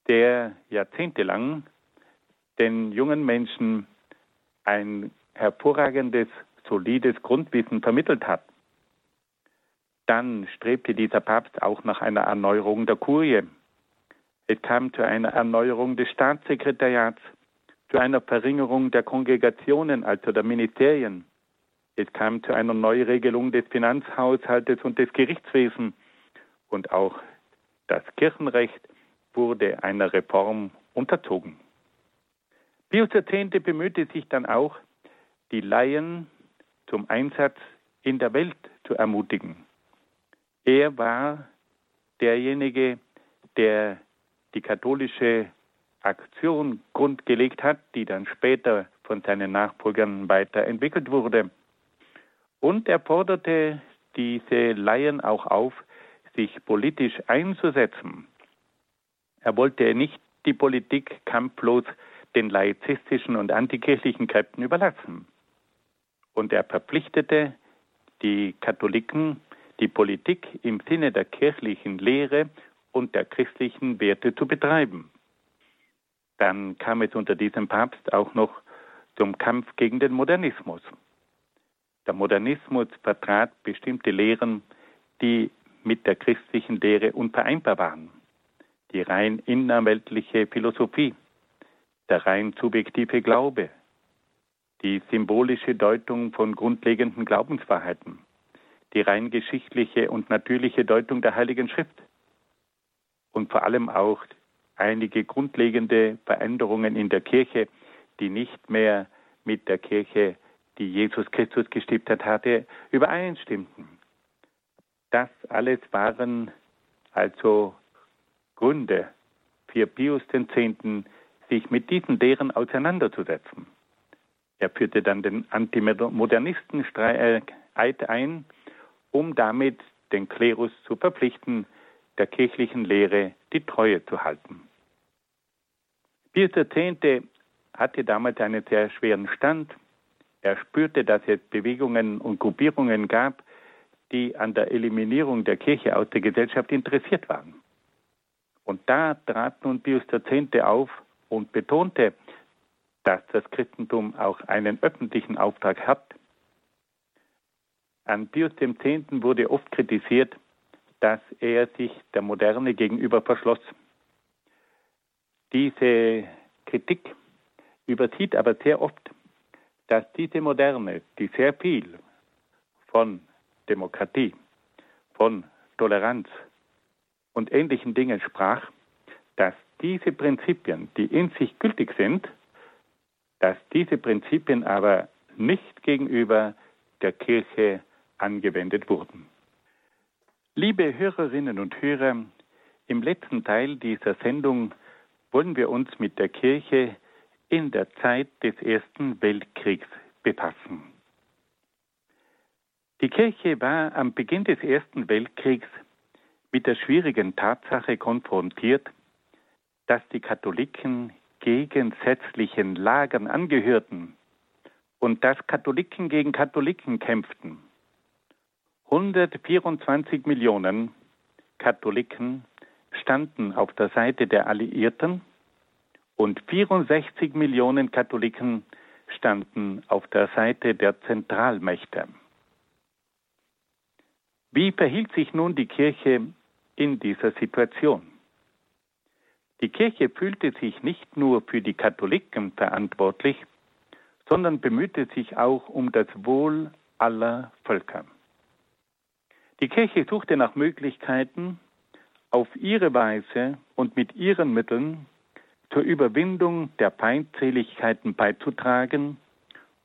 der jahrzehntelang den jungen Menschen ein hervorragendes, solides Grundwissen vermittelt hat. Dann strebte dieser Papst auch nach einer Erneuerung der Kurie. Es kam zu einer Erneuerung des Staatssekretariats, zu einer Verringerung der Kongregationen, also der Ministerien. Es kam zu einer Neuregelung des Finanzhaushaltes und des Gerichtswesens und auch das Kirchenrecht wurde einer Reform unterzogen. Pius X. bemühte sich dann auch, die Laien zum Einsatz in der Welt zu ermutigen. Er war derjenige, der die katholische Aktion grundgelegt hat, die dann später von seinen Nachfolgern weiterentwickelt wurde. Und er forderte diese Laien auch auf, sich politisch einzusetzen. Er wollte nicht die Politik kampflos den laizistischen und antikirchlichen Kräften überlassen. Und er verpflichtete die Katholiken, die Politik im Sinne der kirchlichen Lehre und der christlichen Werte zu betreiben. Dann kam es unter diesem Papst auch noch zum Kampf gegen den Modernismus. Der Modernismus vertrat bestimmte Lehren, die mit der christlichen Lehre unvereinbar waren. Die rein innerweltliche Philosophie, der rein subjektive Glaube, die symbolische Deutung von grundlegenden Glaubenswahrheiten, die rein geschichtliche und natürliche Deutung der Heiligen Schrift und vor allem auch einige grundlegende Veränderungen in der Kirche, die nicht mehr mit der Kirche, die Jesus Christus gestiftet hatte, übereinstimmten. Das alles waren also Gründe für Pius X., sich mit diesen Lehren auseinanderzusetzen. Er führte dann den Antimodernisten-Eid ein, um damit den Klerus zu verpflichten, der kirchlichen Lehre die Treue zu halten. Pius X. hatte damals einen sehr schweren Stand. Er spürte, dass es Bewegungen und Gruppierungen gab, die an der Eliminierung der Kirche aus der Gesellschaft interessiert waren. Und da trat nun Pius X. auf und betonte, dass das Christentum auch einen öffentlichen Auftrag hat. An Pius X. wurde oft kritisiert, dass er sich der Moderne gegenüber verschloss. Diese Kritik übersieht aber sehr oft, dass diese Moderne, die sehr viel von Demokratie, von Toleranz und ähnlichen Dingen sprach, dass diese Prinzipien, die in sich gültig sind, dass diese Prinzipien aber nicht gegenüber der Kirche angewendet wurden. Liebe Hörerinnen und Hörer, im letzten Teil dieser Sendung wollen wir uns mit der Kirche in der Zeit des Ersten Weltkriegs befassen. Die Kirche war am Beginn des Ersten Weltkriegs mit der schwierigen Tatsache konfrontiert, dass die Katholiken gegensätzlichen Lagern angehörten und dass Katholiken gegen Katholiken kämpften. 124 Millionen Katholiken standen auf der Seite der Alliierten und 64 Millionen Katholiken standen auf der Seite der Zentralmächte. Wie verhielt sich nun die Kirche in dieser Situation? Die Kirche fühlte sich nicht nur für die Katholiken verantwortlich, sondern bemühte sich auch um das Wohl aller Völker. Die Kirche suchte nach Möglichkeiten, auf ihre Weise und mit ihren Mitteln zur Überwindung der Feindseligkeiten beizutragen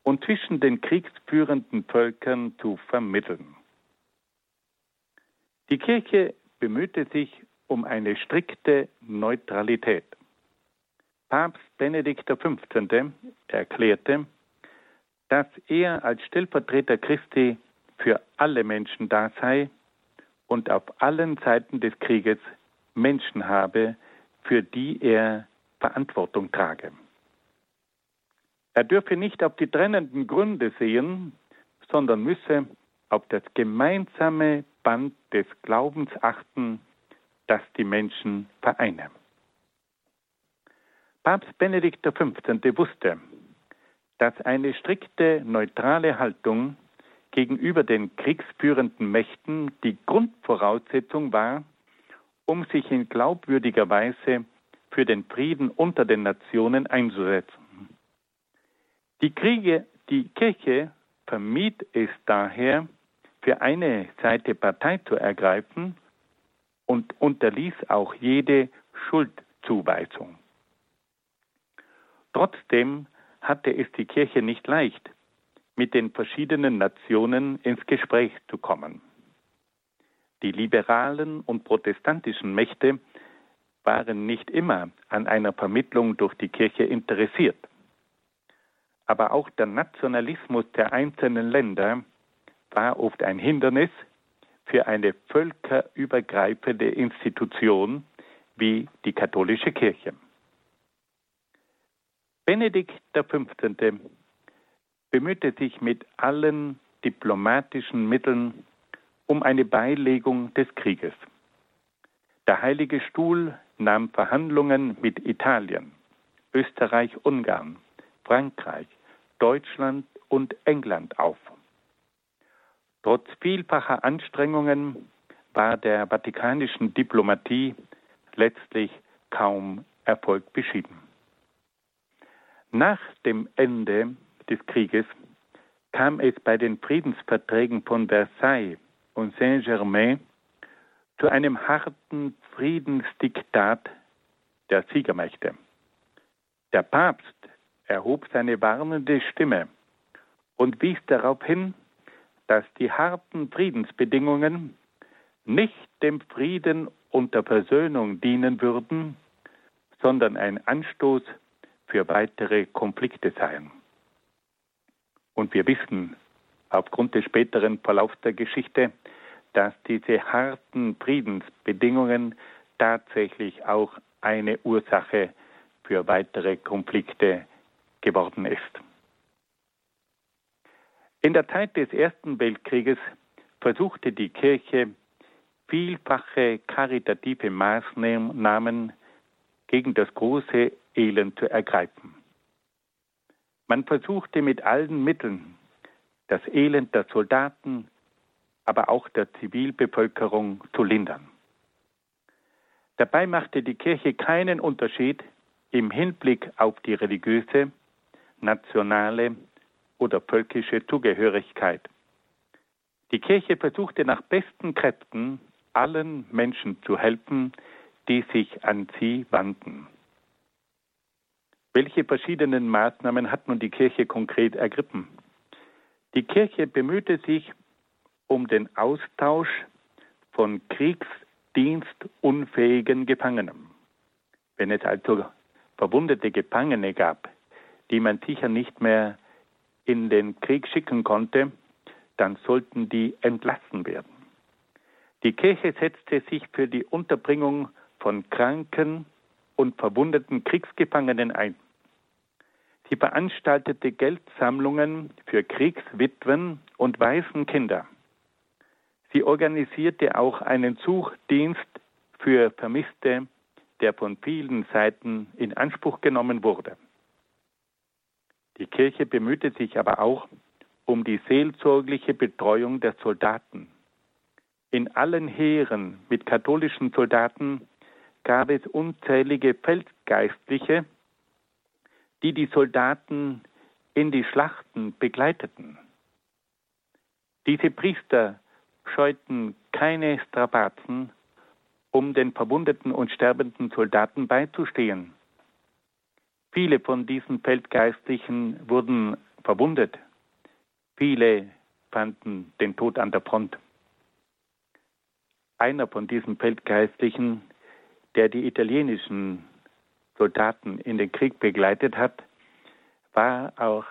und zwischen den kriegsführenden Völkern zu vermitteln. Die Kirche bemühte sich um eine strikte Neutralität. Papst Benedikt XV. erklärte, dass er als Stellvertreter Christi für alle Menschen da sei und auf allen Seiten des Krieges Menschen habe, für die er Verantwortung trage. Er dürfe nicht auf die trennenden Gründe sehen, sondern müsse auf das gemeinsame Band des Glaubens achten, das die Menschen vereine. Papst Benedikt XV. wusste, dass eine strikte neutrale Haltung gegenüber den kriegsführenden Mächten die Grundvoraussetzung war, um sich in glaubwürdiger Weise für den Frieden unter den Nationen einzusetzen. Die, Kriege, die Kirche vermied es daher, für eine Seite Partei zu ergreifen und unterließ auch jede Schuldzuweisung. Trotzdem hatte es die Kirche nicht leicht, mit den verschiedenen Nationen ins Gespräch zu kommen. Die liberalen und protestantischen Mächte waren nicht immer an einer Vermittlung durch die Kirche interessiert. Aber auch der Nationalismus der einzelnen Länder war oft ein Hindernis für eine völkerübergreifende Institution wie die katholische Kirche. Benedikt XV. Bemühte sich mit allen diplomatischen Mitteln um eine Beilegung des Krieges. Der Heilige Stuhl nahm Verhandlungen mit Italien, Österreich, Ungarn, Frankreich, Deutschland und England auf. Trotz vielfacher Anstrengungen war der vatikanischen Diplomatie letztlich kaum Erfolg beschieden. Nach dem Ende des Krieges kam es bei den Friedensverträgen von Versailles und Saint-Germain zu einem harten Friedensdiktat der Siegermächte. Der Papst erhob seine warnende Stimme und wies darauf hin, dass die harten Friedensbedingungen nicht dem Frieden und der Versöhnung dienen würden, sondern ein Anstoß für weitere Konflikte seien. Und wir wissen aufgrund des späteren Verlaufs der Geschichte, dass diese harten Friedensbedingungen tatsächlich auch eine Ursache für weitere Konflikte geworden ist. In der Zeit des Ersten Weltkrieges versuchte die Kirche vielfache karitative Maßnahmen gegen das große Elend zu ergreifen. Man versuchte mit allen Mitteln das Elend der Soldaten, aber auch der Zivilbevölkerung zu lindern. Dabei machte die Kirche keinen Unterschied im Hinblick auf die religiöse, nationale oder völkische Zugehörigkeit. Die Kirche versuchte nach besten Kräften allen Menschen zu helfen, die sich an sie wandten. Welche verschiedenen Maßnahmen hat nun die Kirche konkret ergriffen? Die Kirche bemühte sich um den Austausch von kriegsdienstunfähigen Gefangenen. Wenn es also verwundete Gefangene gab, die man sicher nicht mehr in den Krieg schicken konnte, dann sollten die entlassen werden. Die Kirche setzte sich für die Unterbringung von Kranken und verwundeten Kriegsgefangenen ein. Sie veranstaltete Geldsammlungen für Kriegswitwen und Waisenkinder. Sie organisierte auch einen Suchdienst für Vermisste, der von vielen Seiten in Anspruch genommen wurde. Die Kirche bemühte sich aber auch um die seelsorgliche Betreuung der Soldaten. In allen Heeren mit katholischen Soldaten gab es unzählige Feldgeistliche, die die Soldaten in die Schlachten begleiteten. Diese Priester scheuten keine Strapazen, um den verwundeten und sterbenden Soldaten beizustehen. Viele von diesen Feldgeistlichen wurden verwundet, viele fanden den Tod an der Front. Einer von diesen Feldgeistlichen der die italienischen Soldaten in den Krieg begleitet hat, war auch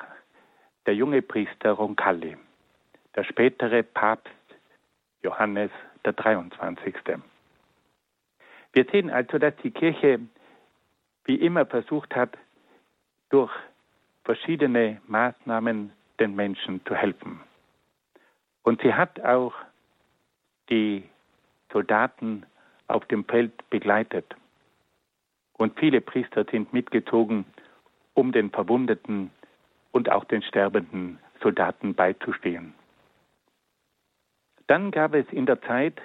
der junge Priester Roncalli, der spätere Papst Johannes der 23. Wir sehen also, dass die Kirche wie immer versucht hat, durch verschiedene Maßnahmen den Menschen zu helfen. Und sie hat auch die Soldaten auf dem Feld begleitet. Und viele Priester sind mitgezogen, um den verwundeten und auch den sterbenden Soldaten beizustehen. Dann gab es in der Zeit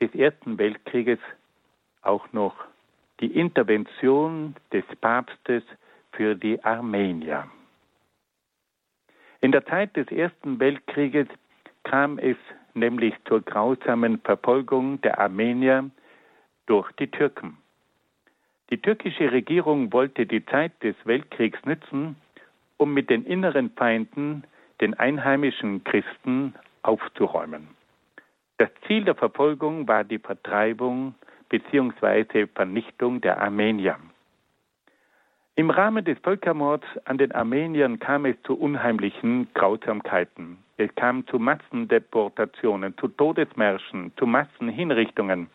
des Ersten Weltkrieges auch noch die Intervention des Papstes für die Armenier. In der Zeit des Ersten Weltkrieges kam es nämlich zur grausamen Verfolgung der Armenier durch die Türken. Die türkische Regierung wollte die Zeit des Weltkriegs nützen, um mit den inneren Feinden, den einheimischen Christen, aufzuräumen. Das Ziel der Verfolgung war die Vertreibung bzw. Vernichtung der Armenier. Im Rahmen des Völkermords an den Armeniern kam es zu unheimlichen Grausamkeiten. Es kam zu Massendeportationen, zu Todesmärschen, zu Massenhinrichtungen.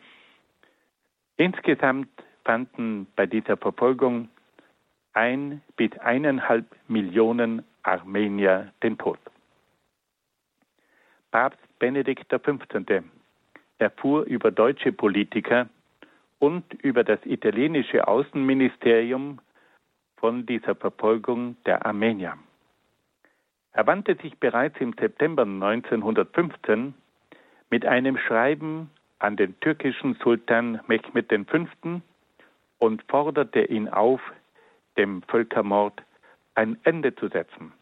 Insgesamt fanden bei dieser Verfolgung ein bis eineinhalb Millionen Armenier den Tod. Papst Benedikt XV. erfuhr über deutsche Politiker und über das italienische Außenministerium von dieser Verfolgung der Armenier. Er wandte sich bereits im September 1915 mit einem Schreiben an den türkischen Sultan Mehmed V. und forderte ihn auf, dem Völkermord ein Ende zu setzen.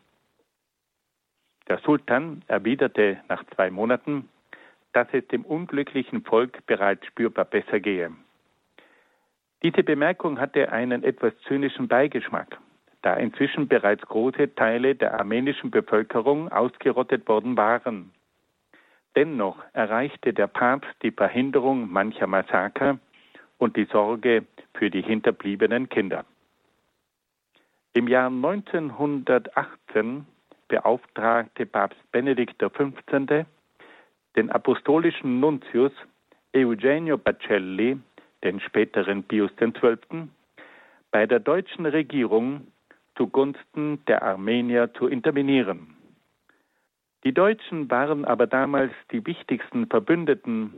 Der Sultan erwiderte nach zwei Monaten, dass es dem unglücklichen Volk bereits spürbar besser gehe. Diese Bemerkung hatte einen etwas zynischen Beigeschmack da inzwischen bereits große Teile der armenischen Bevölkerung ausgerottet worden waren. Dennoch erreichte der Papst die Verhinderung mancher Massaker und die Sorge für die hinterbliebenen Kinder. Im Jahr 1918 beauftragte Papst Benedikt XV. den apostolischen Nuntius Eugenio Bacelli, den späteren Pius XII., bei der deutschen Regierung zugunsten der Armenier zu intervenieren. Die Deutschen waren aber damals die wichtigsten Verbündeten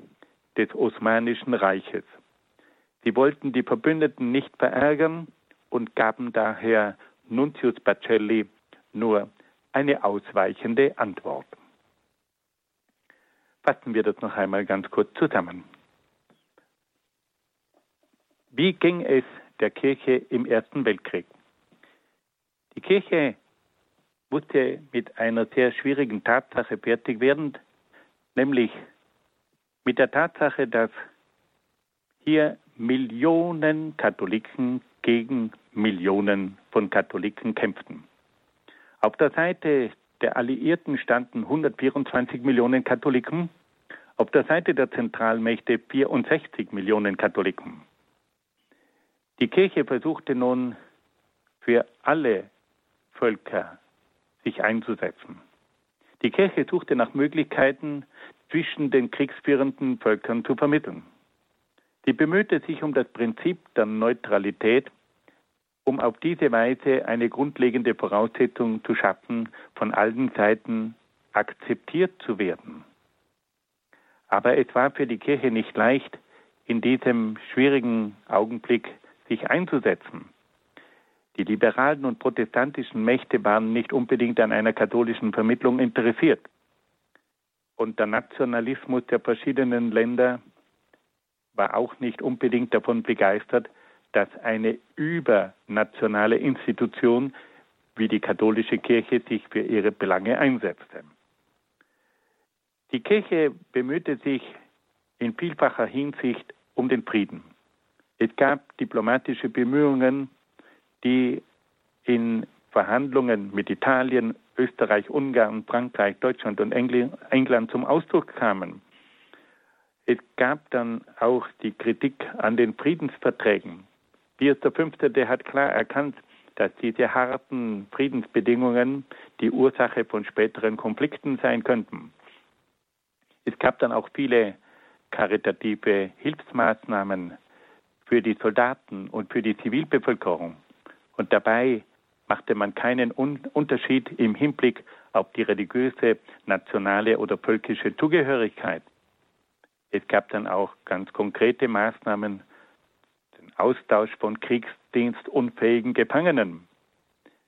des Osmanischen Reiches. Sie wollten die Verbündeten nicht verärgern und gaben daher Nuntius Bacelli nur eine ausweichende Antwort. Fassen wir das noch einmal ganz kurz zusammen. Wie ging es der Kirche im Ersten Weltkrieg? Die Kirche musste mit einer sehr schwierigen Tatsache fertig werden, nämlich mit der Tatsache, dass hier Millionen Katholiken gegen Millionen von Katholiken kämpften. Auf der Seite der Alliierten standen 124 Millionen Katholiken, auf der Seite der Zentralmächte 64 Millionen Katholiken. Die Kirche versuchte nun für alle Völker sich einzusetzen. Die Kirche suchte nach Möglichkeiten, zwischen den kriegsführenden Völkern zu vermitteln. Sie bemühte sich um das Prinzip der Neutralität, um auf diese Weise eine grundlegende Voraussetzung zu schaffen, von allen Seiten akzeptiert zu werden. Aber es war für die Kirche nicht leicht, in diesem schwierigen Augenblick sich einzusetzen. Die liberalen und protestantischen Mächte waren nicht unbedingt an einer katholischen Vermittlung interessiert. Und der Nationalismus der verschiedenen Länder war auch nicht unbedingt davon begeistert, dass eine übernationale Institution wie die katholische Kirche sich für ihre Belange einsetzte. Die Kirche bemühte sich in vielfacher Hinsicht um den Frieden. Es gab diplomatische Bemühungen, die in Verhandlungen mit Italien, Österreich, Ungarn, Frankreich, Deutschland und England zum Ausdruck kamen. Es gab dann auch die Kritik an den Friedensverträgen. Pius V. Der hat klar erkannt, dass diese harten Friedensbedingungen die Ursache von späteren Konflikten sein könnten. Es gab dann auch viele karitative Hilfsmaßnahmen für die Soldaten und für die Zivilbevölkerung. Und dabei machte man keinen Unterschied im Hinblick auf die religiöse, nationale oder völkische Zugehörigkeit. Es gab dann auch ganz konkrete Maßnahmen, den Austausch von kriegsdienstunfähigen Gefangenen,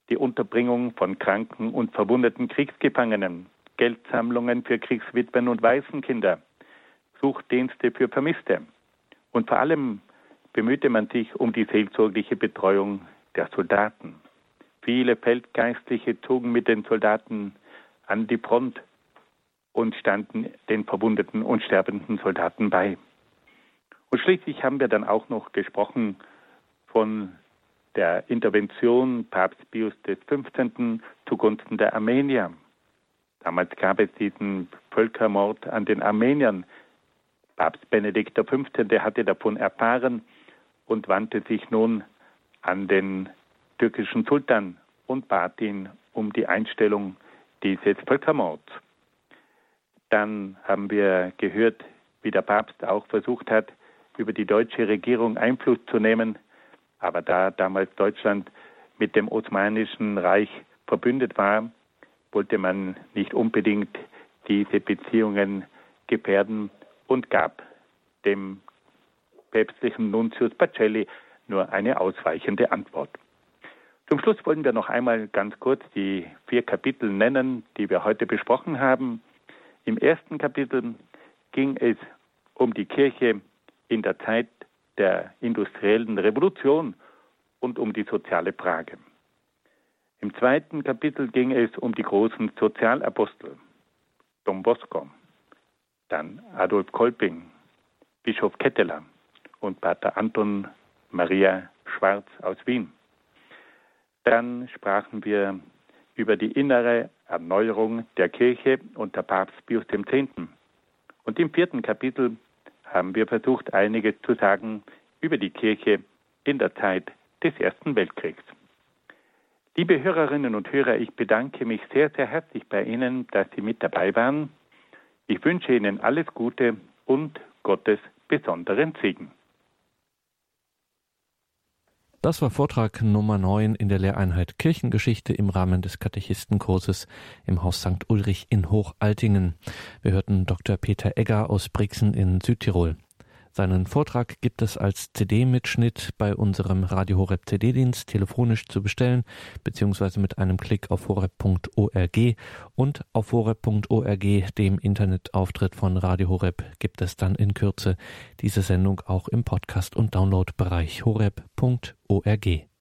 die Unterbringung von kranken und verwundeten Kriegsgefangenen, Geldsammlungen für Kriegswitwen und Waisenkinder, Suchdienste für Vermisste. Und vor allem bemühte man sich um die seelsorgliche Betreuung der Soldaten. Viele Feldgeistliche zogen mit den Soldaten an die Front und standen den verwundeten und sterbenden Soldaten bei. Und schließlich haben wir dann auch noch gesprochen von der Intervention Papst Pius XV. zugunsten der Armenier. Damals gab es diesen Völkermord an den Armeniern. Papst Benedikt XV. hatte davon erfahren und wandte sich nun an den türkischen Sultan und bat ihn um die Einstellung dieses Völkermords. Dann haben wir gehört, wie der Papst auch versucht hat, über die deutsche Regierung Einfluss zu nehmen. Aber da damals Deutschland mit dem Osmanischen Reich verbündet war, wollte man nicht unbedingt diese Beziehungen gefährden und gab dem päpstlichen Nuntius Pacelli nur eine ausweichende Antwort. Zum Schluss wollen wir noch einmal ganz kurz die vier Kapitel nennen, die wir heute besprochen haben. Im ersten Kapitel ging es um die Kirche in der Zeit der industriellen Revolution und um die soziale Frage. Im zweiten Kapitel ging es um die großen Sozialapostel, Don Bosco, dann Adolf Kolping, Bischof Ketteler und Pater Anton Maria Schwarz aus Wien. Dann sprachen wir über die innere Erneuerung der Kirche unter Papst Pius X. Und im vierten Kapitel haben wir versucht, einiges zu sagen über die Kirche in der Zeit des Ersten Weltkriegs. Liebe Hörerinnen und Hörer, ich bedanke mich sehr, sehr herzlich bei Ihnen, dass Sie mit dabei waren. Ich wünsche Ihnen alles Gute und Gottes besonderen Segen. Das war Vortrag Nummer 9 in der Lehreinheit Kirchengeschichte im Rahmen des Katechistenkurses im Haus St. Ulrich in Hochaltingen. Wir hörten Dr. Peter Egger aus Brixen in Südtirol. Seinen Vortrag gibt es als CD-Mitschnitt bei unserem Radio Horeb CD-Dienst telefonisch zu bestellen, beziehungsweise mit einem Klick auf horeb.org und auf horeb.org, dem Internetauftritt von Radio Horeb, gibt es dann in Kürze diese Sendung auch im Podcast- und Downloadbereich horeb.org.